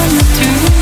To.